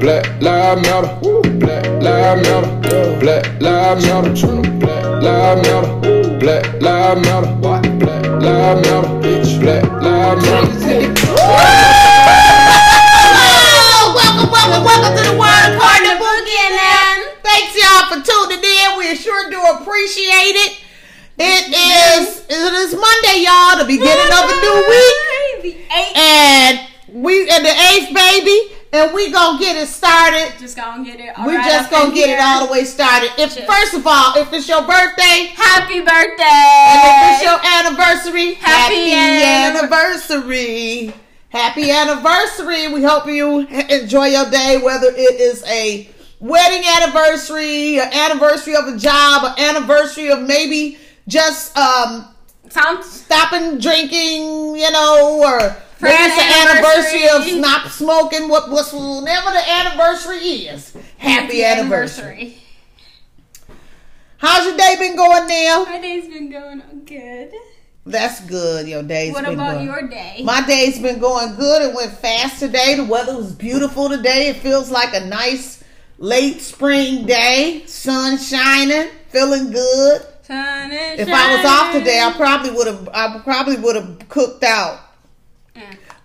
Black lives matter. Black lives matter. Black lives matter. Black lives matter. Black lives matter. Black lives matter. Bitch. Black lives matter. welcome, welcome, welcome to the Word Partner Boogie and Thanks y'all for tuning in. We sure do appreciate it. It is it is Monday, y'all, the beginning of a new week. The eight. And we and the eighth baby, and we gonna get it started. Just gonna get it. all We right just gonna get here. it all the way started. If Just- first of all, if it's your birthday, Happy birthday! and if it's your anniversary, Happy anniversary. Happy anniversary. We hope you enjoy your day, whether it is a wedding anniversary, an anniversary of a job, an anniversary of maybe just um, Sounds stopping drinking, you know, or maybe Friend it's an anniversary of not smoking, what, what's whatever the anniversary is. Happy, anniversary. How's your day been going now? My day's been going good. That's good. Your day's What been about going. your day? My day's been going good. It went fast today. The weather was beautiful today. It feels like a nice late spring day. Sun shining, feeling good. Sun If I was off today, I probably would have. I probably would have cooked out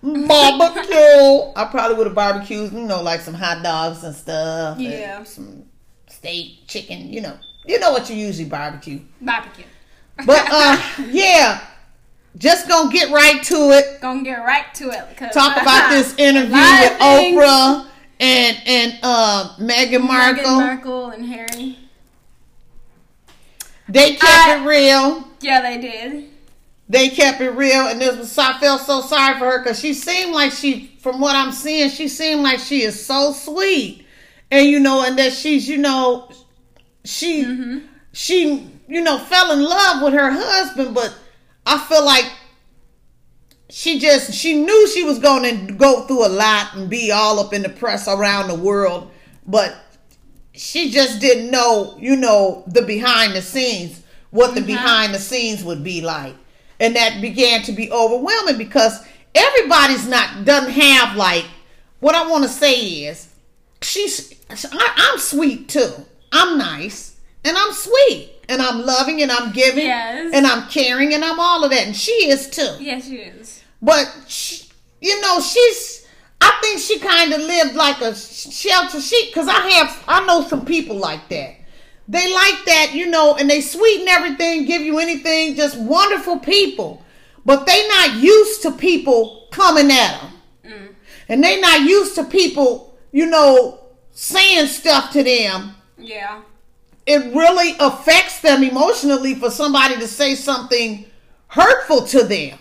Mm. barbecue. I probably would have barbecued. You know, like some hot dogs and stuff. and Yeah. some steak, chicken. You know, you know what you usually barbecue. Barbecue. But uh, yeah, just gonna get right to it. Gonna get right to it. talk about this interview with. Oprah and and uh, Meghan Markle. Meghan Markle and Harry. They kept I- it real. Yeah, they did. They kept it real, and this was I felt so sorry for her because she seemed like she, from what I'm seeing, she seemed like she is so sweet, and you know, and that she's you know, she Mm-hmm. she you know fell in love with her husband, but I feel like she just she knew she was going to go through a lot and be all up in the press around the world, but she just didn't know, you know, the behind the scenes, what the behind the scenes would be like. And that began to be overwhelming because everybody's not doesn't have like what I want to say is she's I, I'm sweet too. I'm nice and I'm sweet and I'm loving and I'm giving Yes. and I'm caring and I'm all of that and she is too. Yes, she is. But she, you know, she's. I think she kind of lived like a shelter sheep because I have. I know some people like that. They like that, you know, and they sweeten everything, give you anything. Just wonderful people, but they not used to people coming at them, mm. and they not used to people, you know, saying stuff to them Yeah. it really affects them emotionally for somebody to say something hurtful to them.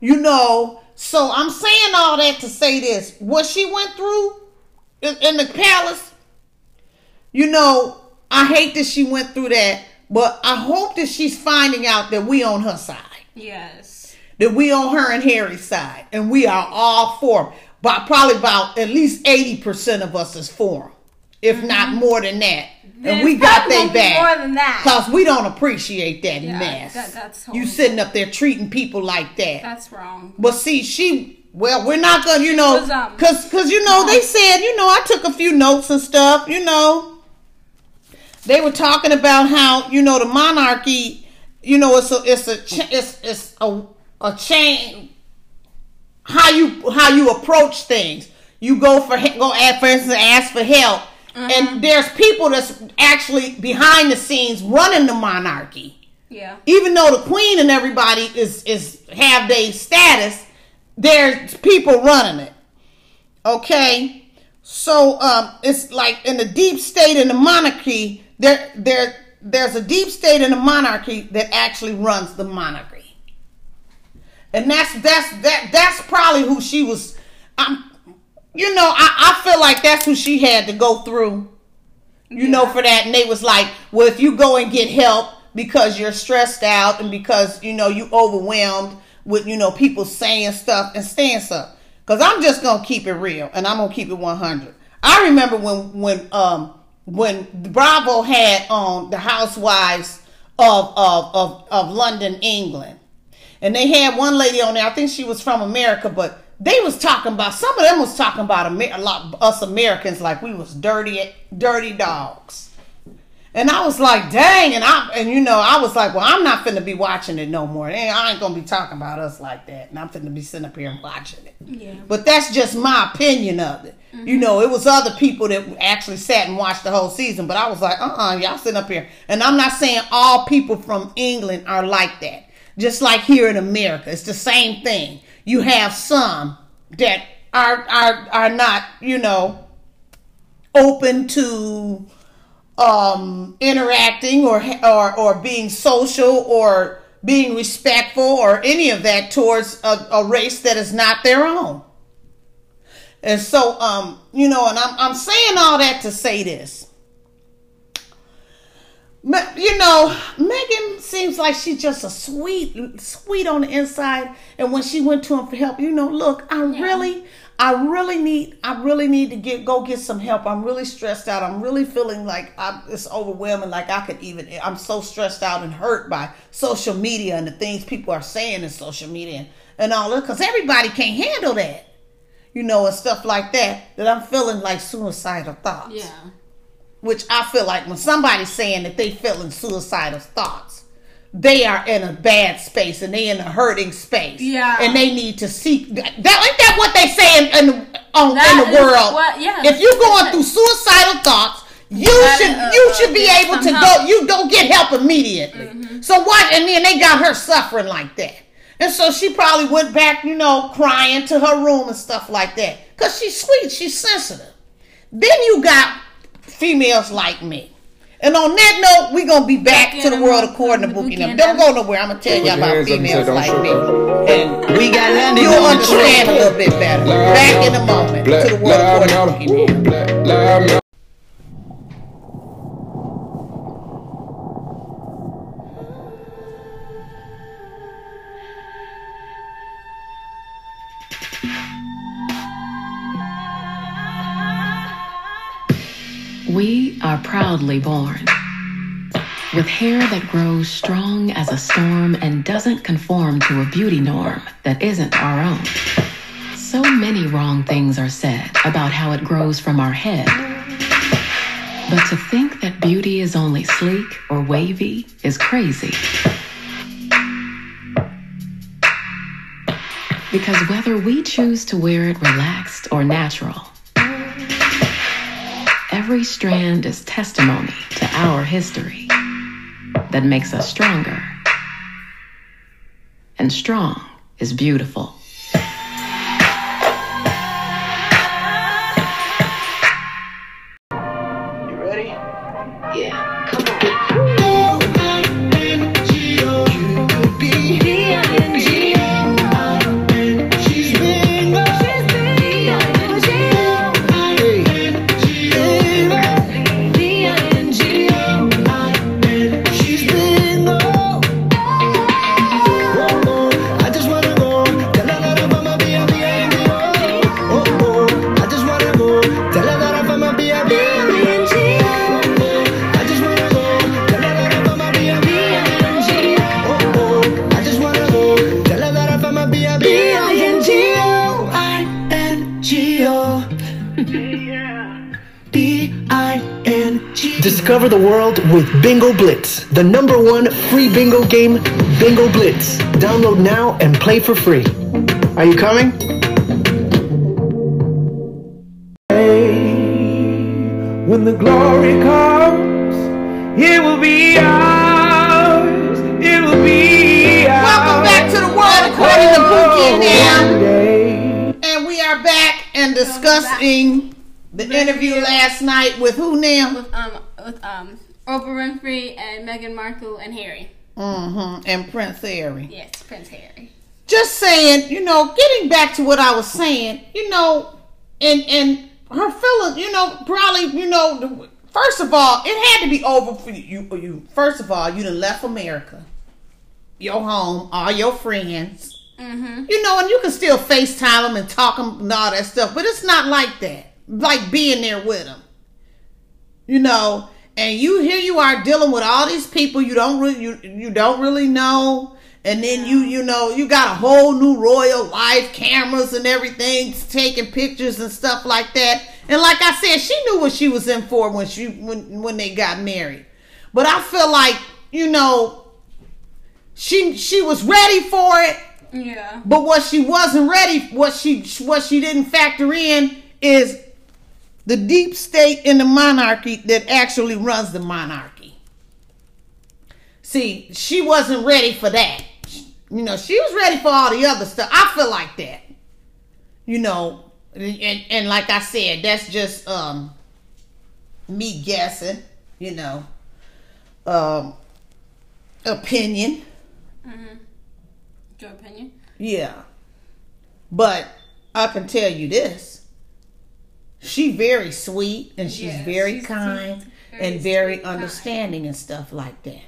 You know, so I'm saying all that to say this. What she went through in, in the palace, you know, I hate that she went through that, but I hope that she's finding out that we on her side. Yes. That we on her and Harry's side. And we are all for. But probably about at least 80% of us is for 'em, if not more than that. And we got probably they gonna be back. More than that. Cause we don't appreciate that Yeah, mess. that- that's you sitting up there treating people like that. That's wrong. but see, she well, we're not gonna, you know, was, um, cause cause you know they said, you know, I took a few notes and stuff, you know. They were talking about how you know the monarchy, you know, it's a it's a it's it's a a chain. How you how you approach things. You go for go ask for instance ask for help, and there's people that's actually behind the scenes running the monarchy Yeah. even though the queen and everybody is is have their status, there's people running it. Okay, so um, it's like in the deep state in the monarchy, there there there's a deep state in the monarchy that actually runs the monarchy, and that's that's that that's probably who she was. Um, you know, I, I feel like that's who she had to go through you know, for that. And they was like, well, if you go and get help because you're stressed out and because, you know, you overwhelmed with, you know, people saying stuff and saying stuff. Cause I'm just going to keep it real and I'm going to keep it 100. I remember when, when, um, when Bravo had on the housewives of, of, of, of London, England. And they had one lady on there, I think she was from America, but they was talking about some of them was talking about Amer- a lot us Americans like we was dirty dirty dogs. And I was like, dang, and I and you know, I was like, well, I'm not finna be watching it no more. And I ain't gonna be talking about us like that. And I'm finna be sitting up here and watching it. Yeah. But that's just my opinion of it. You know, it was other people that actually sat and watched the whole season, but I was like, uh uh-uh, uh, you all sitting up here. And I'm not saying all people from England are like that. Just like here in America, it's the same thing. You have some that are are are not, you know, open to um interacting or or or being social or being respectful or any of that towards a, a race that is not their own. And so, um, you know, and I'm I'm saying all that to say this. You know, Meghan seems like she's just a sweet, sweet on the inside. And when she went to him for help, you know, look, I'm really, I really need, I really need to get go get some help. I'm really stressed out. I'm really feeling like I'm, it's overwhelming. Like I could even, I'm so stressed out and hurt by social media and the things people are saying in social media and, and all that. Because everybody can't handle that you know, and stuff like that, that I'm feeling like suicidal thoughts. Yeah. Which I feel like when somebody's saying that they feeling suicidal thoughts, they are in a bad space and they in a hurting space. Yeah. And they need to seek that. that ain't that what they say in, in, the, on, That in the world? what- yeah. If you're going through suicidal thoughts, you gotta, should uh, you uh, should be able to go help. Mm-hmm. you go get help immediately. So what? And then they got her suffering like that. And so she probably went back, you know, crying to her room and stuff like that. Because she's sweet, she's sensitive. Then you got females like me. And on that note, we're going to be back to the world according to Bookie. Them. Don't go nowhere. I'm going to tell you Put your about hands up and say, females like me. And We got landing you'll understand a little bit better. Back in a moment to the world lives according to matter. Bookie. Them. We are proudly born with hair that grows strong as a storm and doesn't conform to a beauty norm that isn't our own. So many wrong things are said about how it grows from our head. But to think that beauty is only sleek or wavy is crazy. Because whether we choose to wear it relaxed or natural, Every strand is testimony to our history that makes us stronger. And strong is beautiful. Number free bingo game, Bingo Blitz. Download now and play for free. Are you coming? Hey when the glory comes, it will be ours. It will be ours. Welcome back to the world according to Bookie and them. And we are back and discussing the interview last night with who now? With um with um Oprah Winfrey and Meghan Markle and Harry. Mm-hmm. And Prince Harry. Yes, Prince Harry. Just saying, you know, getting back to what I was saying, you know, and and her feelings, you know, probably, you know, first of all, it had to be over for you. You first of all, you done left America, your home, all your friends. Mm-hmm. You know, and you can still FaceTime them and talk them and all that stuff, but it's not like that. Like being there with them. You know, and you here you are dealing with all these people you don't really you, you don't really know And then you, you know, you got a whole new royal life cameras and everything, taking pictures and stuff like that. And like I said, she knew what she was in for when she when when they got married. But I feel like, you know, she she was ready for it, Yeah. but what she wasn't ready, what she what she didn't factor in is the deep state in the monarchy that actually runs the monarchy. See, she wasn't ready for that. You know, she was ready for all the other stuff. I feel like that. You know, and, and like I said, that's just um me guessing, you know. Um opinion. Your opinion? Yeah. But I can tell you this. She very sweet and she's Yes, very she's kind sweet, and very very sweet, kind. understanding and stuff like that.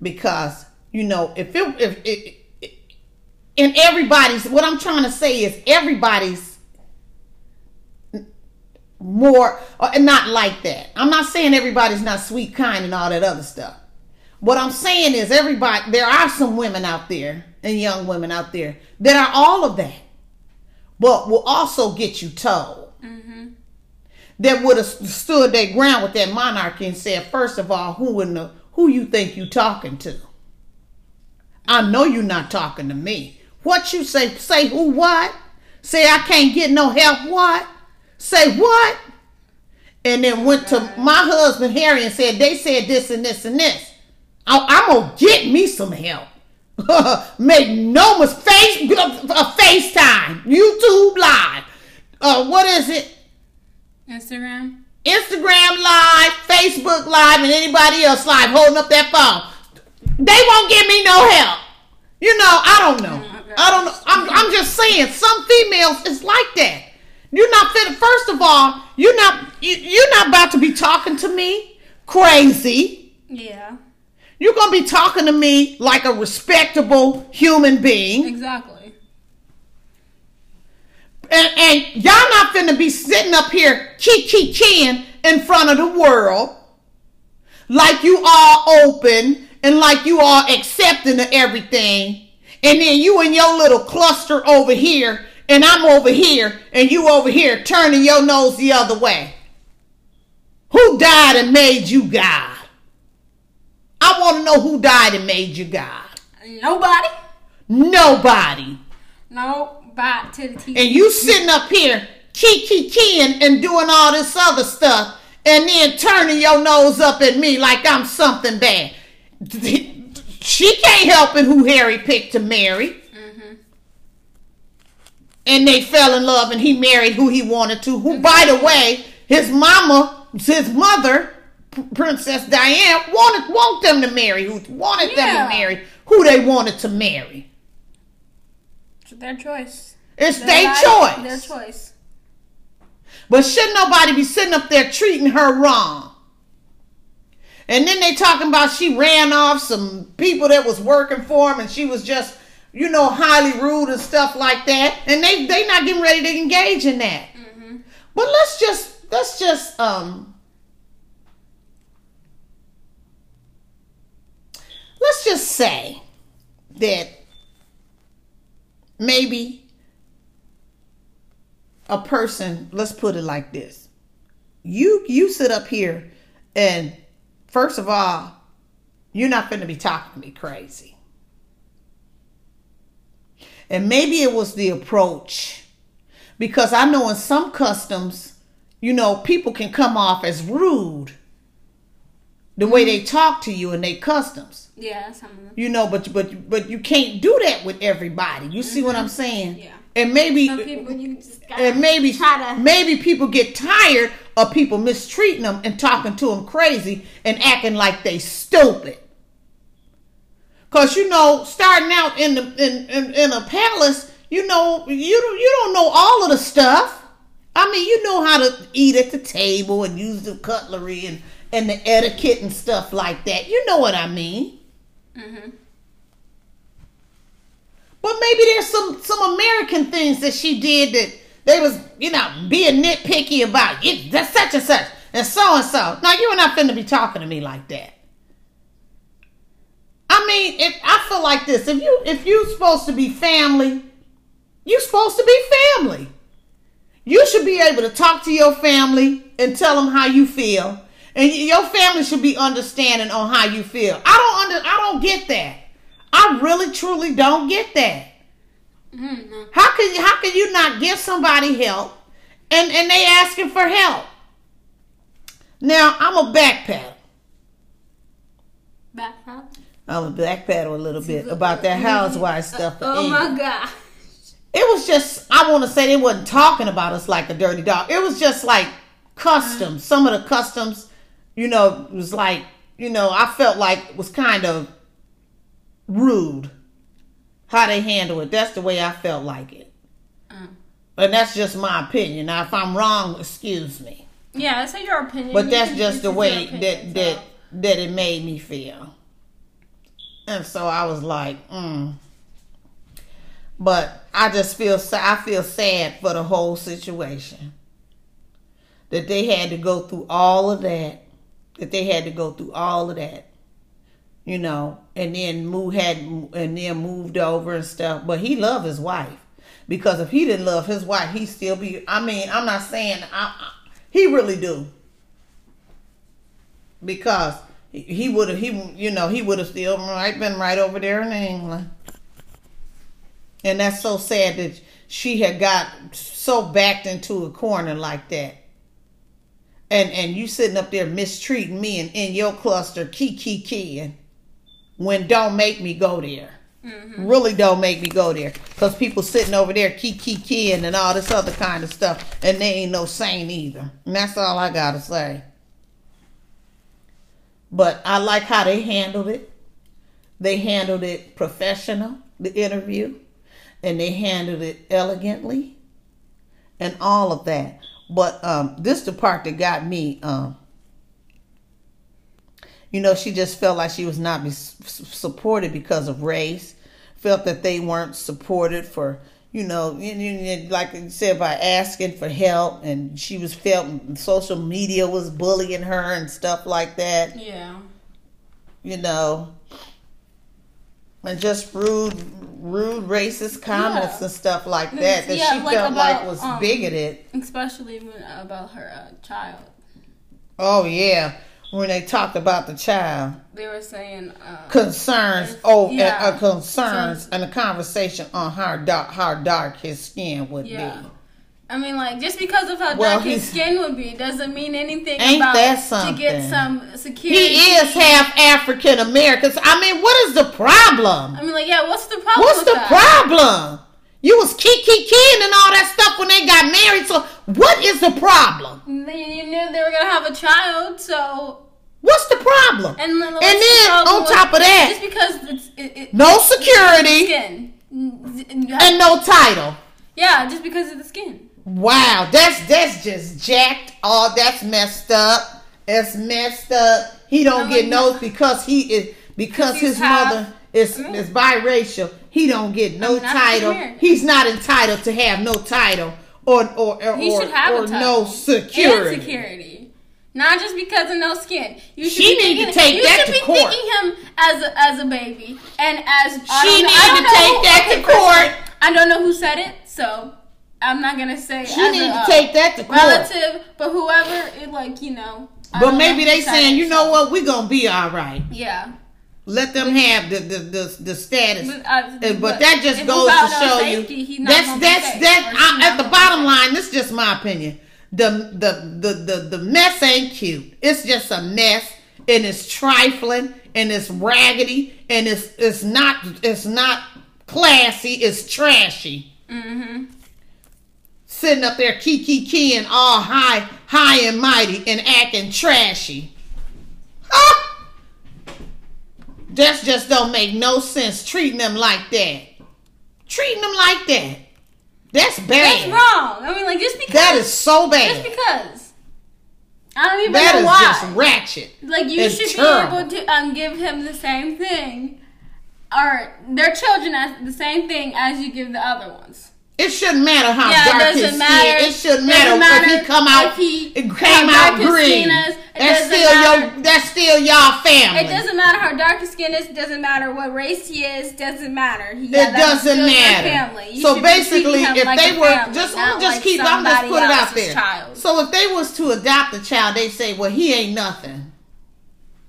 Because, you know, if it if it and everybody's what I'm trying to say is everybody's more uh, or not like that. I'm not saying everybody's not sweet, kind, and all that other stuff. What I'm saying is everybody there are some women out there and young women out there that are all of that, but will also get you told. That would have stood their ground with that monarchy and said, first of all, who in the who you think you talking to? I know you're not talking to me. What you say? Say who? What? Say I can't get no help? What? Say what? And then went to my husband Harry and said they said this and this and this. I, I'm gonna get me some help. Make no mistake. A FaceTime, YouTube Live. Uh, what is it? Instagram? Instagram Live, Facebook Live, and anybody else live holding up that phone. They won't give me no help. You know, I don't know. Oh, I don't know. I'm, I'm just saying, some females is like that. You're not fit. First of all, you're not you, you're not about to be talking to me crazy. Yeah. You're gonna be talking to me like a respectable human being. Exactly. And, and y'all not finna be sitting up here chi chiing in front of the world like you all open and like you all accepting of everything. And then you and your little cluster over here and I'm over here and you over here turning your nose the other way. Who died and made you God? I want to know who died and made you God. Nobody? Nobody. Nobody to the TV. and you sitting up here key key keying and doing all this other stuff and then turning your nose up at me like I'm something bad. She can't help it who Harry picked to marry. Mm-hmm. And they fell in love and he married who he wanted to. Who, by the way, his mama, his mother, Princess Diane, wanted want them to marry who wanted them to marry who they wanted to marry. It's their choice. It's Their their choice. Their choice. But shouldn't nobody be sitting up there treating her wrong? And then they talking about she ran off some people that was working for him and she was just, you know, highly rude and stuff like that. And they they not getting ready to engage in that. But let's just let's just um let's just say that maybe a person let's put it like this. You you sit up here and first of all you're not going to be talking to me crazy. And maybe it was the approach. Because i know in some customs you know people can come off as rude the way they talk to you in their customs. Yeah, some of them. you know but but but you can't do that with everybody. You see what i'm mm-hmm. saying? Yeah. And maybe Some people you just gotta and maybe to. maybe people get tired of people mistreating them and talking to them crazy and acting like they stupid. Cause you know, starting out in the in, in, in a palace, you know, you don't you don't know all of the stuff. I mean, you know how to eat at the table and use the cutlery and and the etiquette and stuff like that. You know what I mean. Mm-hmm. But maybe there's some some American things that she did that they was, you know, being nitpicky about. It, that's such and such and so and so. Now you're not finna be talking to me like that. I mean, if I feel like this, if you if you're supposed to be family, you're supposed to be family. You should be able to talk to your family and tell them how you feel, and your family should be understanding on how you feel. I don't under, I don't get that. I really truly don't get that. How can you how can you not give somebody help and and they asking for help? Now I'm a backpedal. Back up. I'm a backpedal a little bit about that housewife stuff. Oh my god. It was just I want to say they wasn't talking about us like a dirty dog. It was just like customs. Some of the customs, you know, was like you know I felt like was kind of rude how they handle it. That's the way I felt like it. And that's just my opinion. Now, if I'm wrong, excuse me. Yeah, say your opinion. But You that's just the way that that that it made me feel. And so I was like, mm. But I just feel I feel sad for the whole situation. That they had to go through all of that. That they had to go through all of that. You know, and then move had and then moved over and stuff. But he loved his wife because if he didn't love his wife, he'd still be. I mean, I'm not saying I, I he really do because he- would have he you know he would have still right been right over there in England. And that's so sad that she had got so backed into a corner like that. And and you sitting up there mistreating me and in your cluster key key keying when don't make me go there. Really don't make me go there. Cause people sitting over there key key keying and all this other kind of stuff and they ain't no saint either. And that's all I gotta say. But I like how they handled it. They handled it professional, the interview, and they handled it elegantly and all of that. But um, this the part that got me. Um, you know, she just felt like she was not be supported because of race. Felt that they weren't supported for, you know, like you said, by asking for help, and she was felt social media was bullying her and stuff like that Yeah. you know, and just rude, rude, racist comments Yeah. and stuff like that that Yeah, she like felt about, like was um, bigoted. Especially when, about her uh, child. Oh yeah, when they talked about the child They were saying. Uh, concerns, oh, Yeah. uh, uh, concerns, and a conversation on how dark, how dark his skin would Yeah. be. I mean, like just because of how Well, dark his skin would be doesn't mean anything Ain't about that to get some security. He is half African American. I mean, what is the problem? I mean, like, yeah. What's the problem? What's the that? problem? You was kiki keying and all that stuff when they got married. So what is the problem? You knew they were gonna have a child, so What's the problem? and And the then problem on top of that, just because it's it, it, no security skin, and no title. yeah, just because of the skin. Wow, that's that's just jacked. Oh, that's messed up. That's messed up. He don't I'm get like, no because he is because his half- mother is Mm. is biracial. He don't get no title. He's not entitled to have no title or or or, or, should have or a title. no security. And security. Not just because of no skin. You should She be need to thinking, take you that should be court. thinking him as a, as a baby and as She don't need I to take who- that okay, to first of all, court. I don't know who said it, so I'm not gonna say. She as need a, to uh, take that to court. relative, but whoever it like you know. I But maybe they saying, you know what, we gonna be all right. Yeah, Let them have the the the, the status. But, uh, And- but but that just goes to show safety, you that's that's that I, at the bottom line. This is just my opinion. The, the the the the mess ain't cute. It's just a mess, and it's trifling, and it's raggedy, and it's it's not it's not classy. It's trashy. Mm-hmm. Sitting up there, kiki keying all high high and mighty, and acting trashy. That just don't make no sense treating them like that. Treating them like that. That's bad. that's wrong. I mean, like just because That is so bad. just because. I don't even That know is why. just ratchet. Like you should terrible. be able to um, give him the same thing, or their children as the same thing as you give the other ones. It shouldn't matter how Yeah, it dark his doesn't skin. It shouldn't Doesn't matter, if matter he come out. he- it came out green. is. That's still matter. your. That's still y'all family. It doesn't matter how dark his skin is. Doesn't matter what race he is. Doesn't matter. It Yeah, that's doesn't matter. So basically, if like they were family, just just like keep, I'm just put it out there. Child. So if they was to adopt a child, they say, well, he ain't nothing.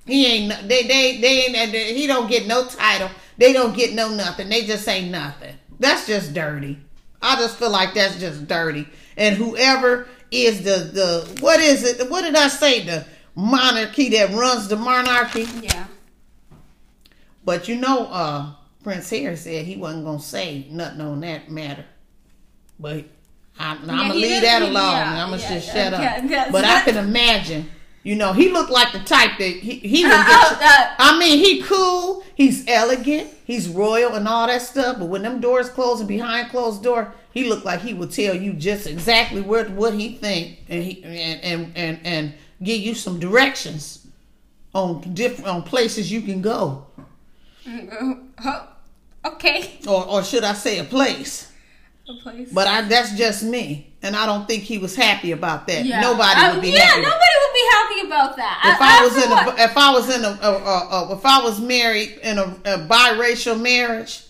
He ain't. They they they ain't. He don't get no title. They don't get no nothing. They just ain't nothing. That's just dirty. I just feel like that's just dirty. And whoever is the the what is it? What did I say? The monarchy that runs the monarchy. yeah. But you know, uh, Prince Harry said he wasn't gonna say nothing on that matter. But I'm, I'm gonna leave that alone. yeah, I'm gonna yeah, just shut yeah, up. but I can imagine. You know, he looked like the type that he, he would Uh, get. uh, uh, I mean, he cool, he's elegant, he's royal and all that stuff. But when them doors close and behind closed door, he looked like he would tell you just exactly what what he think and he and and and, and give you some directions on different on places you can go, Oh, okay. or or should I say a place? A place. But I that's just me, and I don't think he was happy about that. Yeah. Nobody I- would be yeah, happy. nobody happy about that. if I, was in what- a if I was in a, a, a, if I was married in a, a biracial marriage,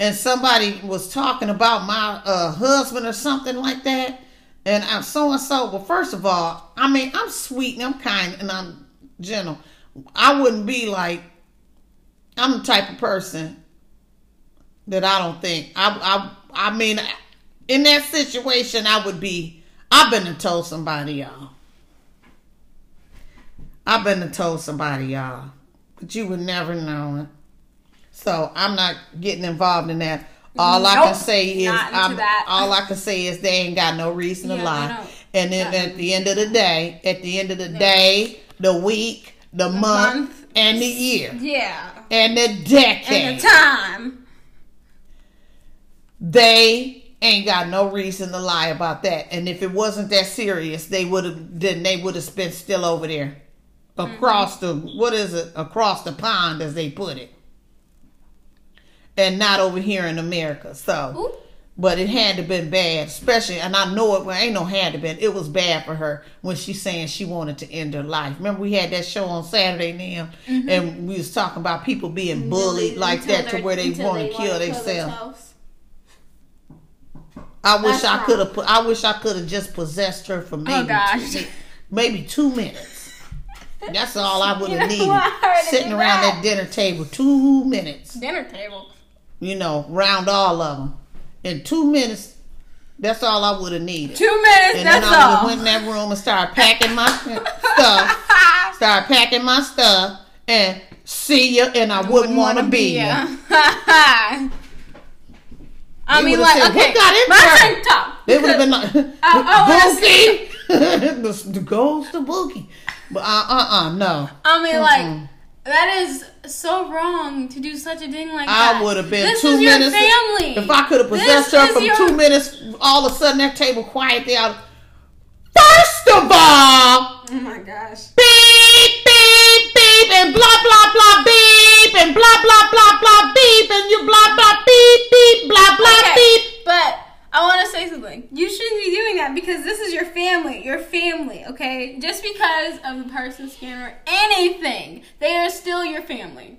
and somebody was talking about my uh, husband or something like that, and I'm so and so. Well, first of all, I mean I'm sweet and I'm kind and I'm gentle. I wouldn't be like I'm the type of person that I don't think I I I mean in that situation I would be I've been and told somebody y'all. I've been and told somebody y'all. But you would never know it. So I'm not getting involved in that. All I can say is all I can say is they ain't got no reason to Yeah, they lie. And then at the end of the day, at the end of the day, the week, the, month, month. and the year, yeah. and the decade, And the time. they ain't got no reason to lie about that. And if it wasn't that serious, they would have then they would have been still over there. Across mm-hmm. the what is it? Across the pond as they put it. And not over here in America. So Ooh. but it had to been bad, especially and I know it well, ain't no had to been. It was bad for her when she's saying she wanted to end her life. Remember we had that show on Saturday now mm-hmm. and we was talking about people being mm-hmm. bullied like that to where they want to kill themselves. I wish That's I could have. put. I wish I could have just possessed her for oh, maybe Oh, gosh. two, maybe two minutes. That's all I would You have know needed. what? I heard it Sitting around that. that dinner table, two minutes. Dinner table. You know, round all of them in two minutes. That's all I would have needed. Two minutes, and then that's I would have all. went in that room and started packing my stuff. Started packing my stuff and see you, and I wouldn't want to be you. I They mean, like, said, okay, "What got into my her?" turn to talk. They would have been like, oh, oh, I Bookie, the, the ghost of Bookie. But uh, uh, uh, no. I mean, like, that is so wrong to do such a thing like that. I would have been this two minutes. family. If I could have This possessed her is from your- two minutes, all of a sudden that table quiet there. First of all, Oh my gosh. beep, beep, beep, and blah, blah, blah, beep, and blah, blah, blah, blah, beep, and you blah, blah, beep, blah, blah, Okay, beep. but I want to say something. You shouldn't be doing that because this is your family. Your family, okay? Just because of the person's skin or anything, they are still your family.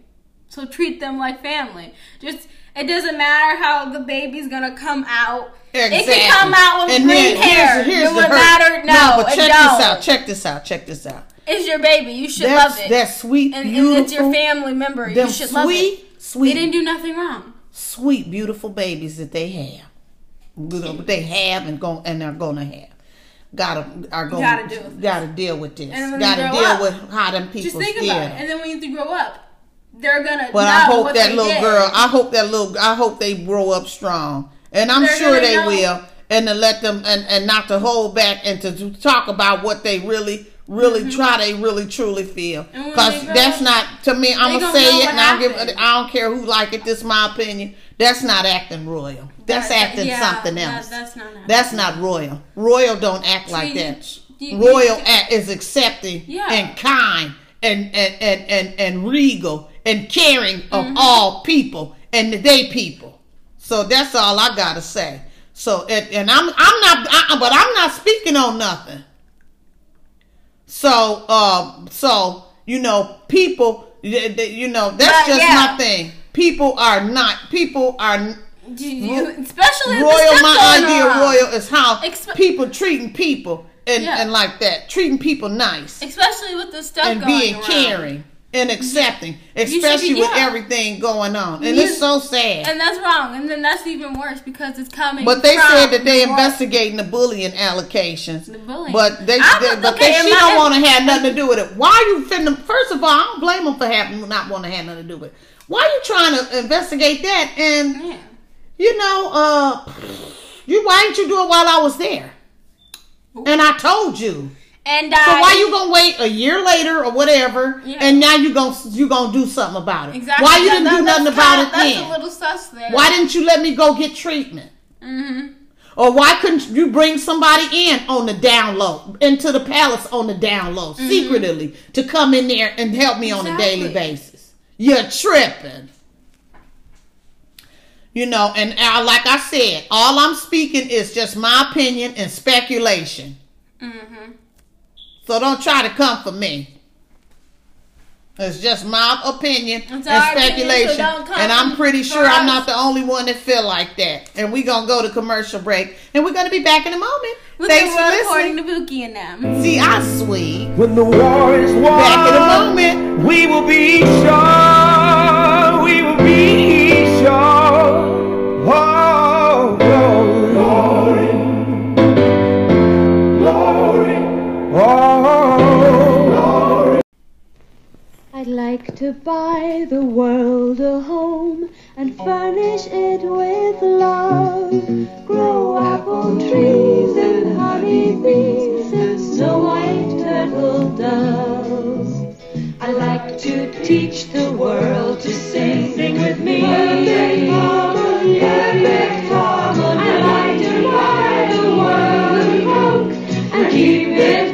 So treat them like family. Just it doesn't matter how the baby's gonna come out. It Exactly. can come out with And green hair. Here's, here's it would matter. No, but it check don't. this out. Check this out. Check this out. It's your baby. You should That's love it. that sweet, and, and it's your family member. You should love sweet, it. sweet, They didn't do nothing wrong. sweet, beautiful babies that they have. They have and going and they're gonna have. Gotta are going Gotta deal with this. gotta deal with this. Gotta deal up, with how them people Just think about it. And then when you grow up, they're gonna. But I hope that little did. girl. I hope that little. I hope they grow up strong, and I'm They're sure they know. will. And to let them and and not to hold back and to talk about what they really. Really try they really truly feel Mm-hmm. Because that's not to me. I'm gonna say it and I don't give. I don't care who like it. This is my opinion. That's not acting royal. That's That- acting yeah, something that- else. that's not That's not royal. Royal don't act like Treating- that. you- Royal you- act is accepting Yeah. and kind and and, and, and and regal and caring of Mm-hmm. all people and the day people. So that's all I gotta say. So and, and I'm I'm not I, but I'm not speaking on nothing. So, um, so you know, people, you know, that's But, just yeah. my thing. People are not. People are Do you- especially royal. My idea of royal is how Expe- people treating people and Yeah. and like that, treating people nice especially with the stuff and being around. caring and accepting, be- especially with yeah. everything going on. And You- it's so sad. And that's wrong. And then that's even worse because it's coming. But they said that they the royal- investigating the bullying allegations. The bullying. But they, I'm- they- but okay, they, she don't want to have nothing to do with it. Why are you finna? First of all, I don't blame them for having not want to have nothing to do with it. Why are you trying to investigate that? And Yeah. you know, uh, you why didn't you do it while I was there? And I told you. And uh, So why you gonna wait a year later or whatever, Yeah. and now you gonna you gonna do something about it? exactly? Why you That- didn't that- do nothing about kind- it That's then? a little sus there. Why didn't you let me go get treatment? Mm-hmm. Or why couldn't you bring somebody in on the down low, into the palace on the down low, secretly, to come in there and help me on a daily Mm-hmm. Basis? You're tripping. You know, and uh, like I said, all I'm speaking is just my opinion and speculation. Mm-hmm. So don't try to come for me. It's just my opinion It's and our opinion, so speculation. and I'm pretty for sure I'm not the only one that feel like that. And we're going to go to commercial break. And we're going to be back in a moment. With Thanks the for world according listening. to Bookie and them. See, I sweet. When the war is won, Back in a moment. we will be sure. Buy the world a home and furnish it with love. Grow apple trees and honey bees and snow white turtle doves. I like to teach the world to sing. Sing with me. I like to buy the world a coke and keep it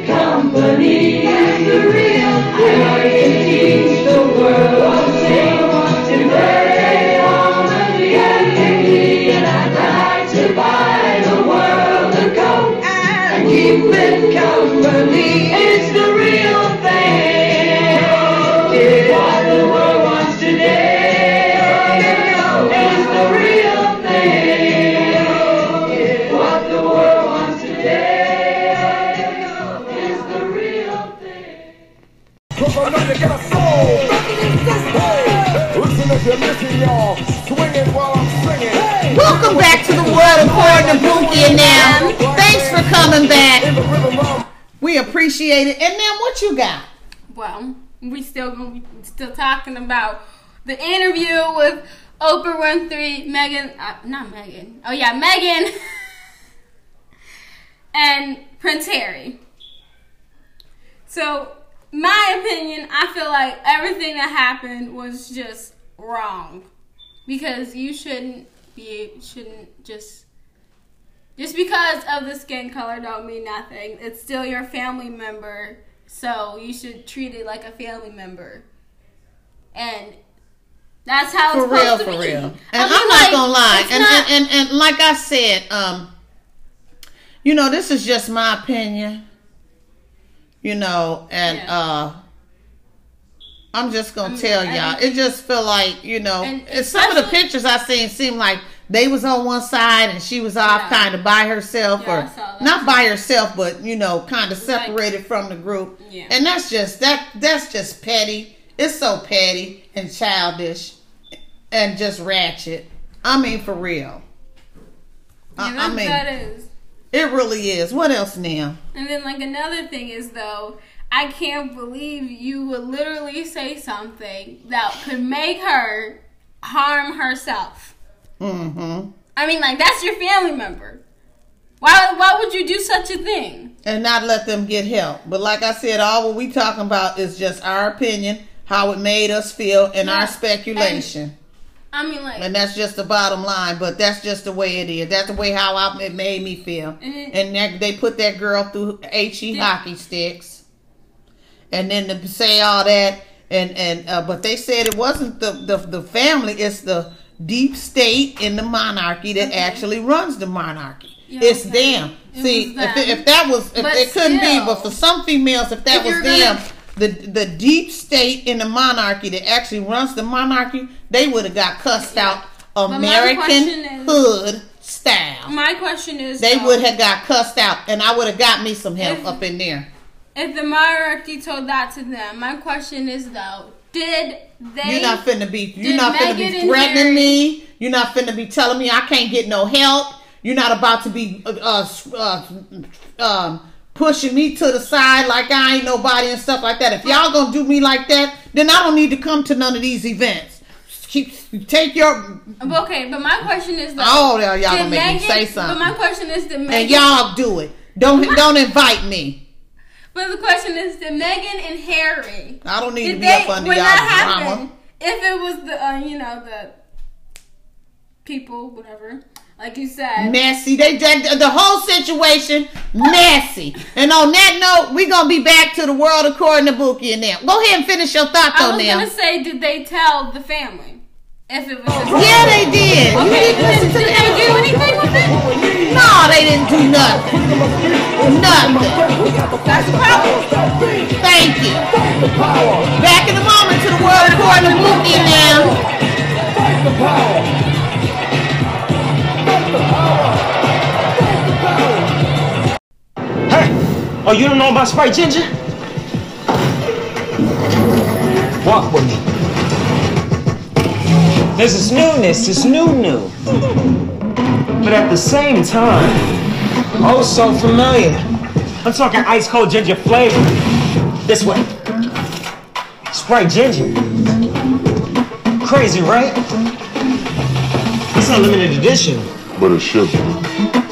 and keep it company. We appreciate it. And then what you got? Well, we still gonna be still talking about the interview with Oprah Winfrey, Meghan, uh, not Meghan. Oh yeah, Meghan, and Prince Harry. So, my opinion, I feel like everything that happened was just wrong because you shouldn't be shouldn't just just because of the skin color don't mean nothing. It's still your family member, so you should treat it like a family member. And that's how For it's real, supposed for to be. real. And I mean, I'm not like, gonna lie. And, not- and, and and like I said, um, you know, this is just my opinion. You know, and Yeah. uh I'm just gonna I mean, tell I y'all. don't It just feel like, you know, and some of the pictures I seen seem like they was on one side and she was off Yeah. kind of by herself Yeah, or not by herself but you know kind of Like- separated from the group Yeah. and that's just that that's just petty it's so petty and childish and just ratchet i mean for real I- I, mean that is. it really is what else now And then like another thing is though, I can't believe you would literally say something that could make her harm herself. Mm-hmm I mean, like that's your family member. Why? Why would you do such a thing? and not let them get help but like i said all what we talking about is just our opinion how it made us feel and Yeah. our speculation I mean, like And that's just the bottom line, but that's just the way it is. That's the way how I, it made me feel. Mhm. And that, they put that girl through he Yeah. hockey sticks, and then to say all that, and and uh, but they said it wasn't the, the the family; it's the deep state in the monarchy that Okay. actually runs the monarchy. Yeah, it's okay. them. It See, was if, if that was, if it couldn't be, but for some females, if that If was them, gonna- the the deep state in the monarchy that actually runs the monarchy, they would have got cussed out American question is- hood style. My question is, They though, would have got cussed out, and I would have got me some help If- up in there. If the monarchy told that to them, my question is though, did they? You're not finna be. You're not finna be threatening Harry- me. You're not finna be telling me I can't get no help. You're not about to be uh, uh, uh, um, pushing me to the side like I ain't nobody and stuff like that. If y'all gonna do me like that, then I don't need to come to none of these events. Keep take your Okay, but my question is though. Oh, y'all gonna make me say But something. my question is, did and y'all do it. Don't don't invite me. But the question is, did Meghan and Harry? I don't need to be they up under y'all drama. If it was the uh, you know the people, whatever, like you said. Messy. They, they the whole situation messy. And on that note, we're gonna be back to the world according to Bookie and them. Go ahead and finish your thoughts I on was them. gonna say, did they tell the family? If it was Yeah, they did. You Okay, didn't but listen did to they them. do anything with it? No, they didn't do nothing. Nothing. That's the problem. Thank you. Back in a moment to the world according to Bookie and them. Hey! Oh, you don't know about Sprite Ginger? Walk with me. This newness, this is new new. But at the same time, oh so familiar. I'm talking ice cold ginger flavor. This way. Sprite Ginger. Crazy, right? It's limited edition. But it's shipping.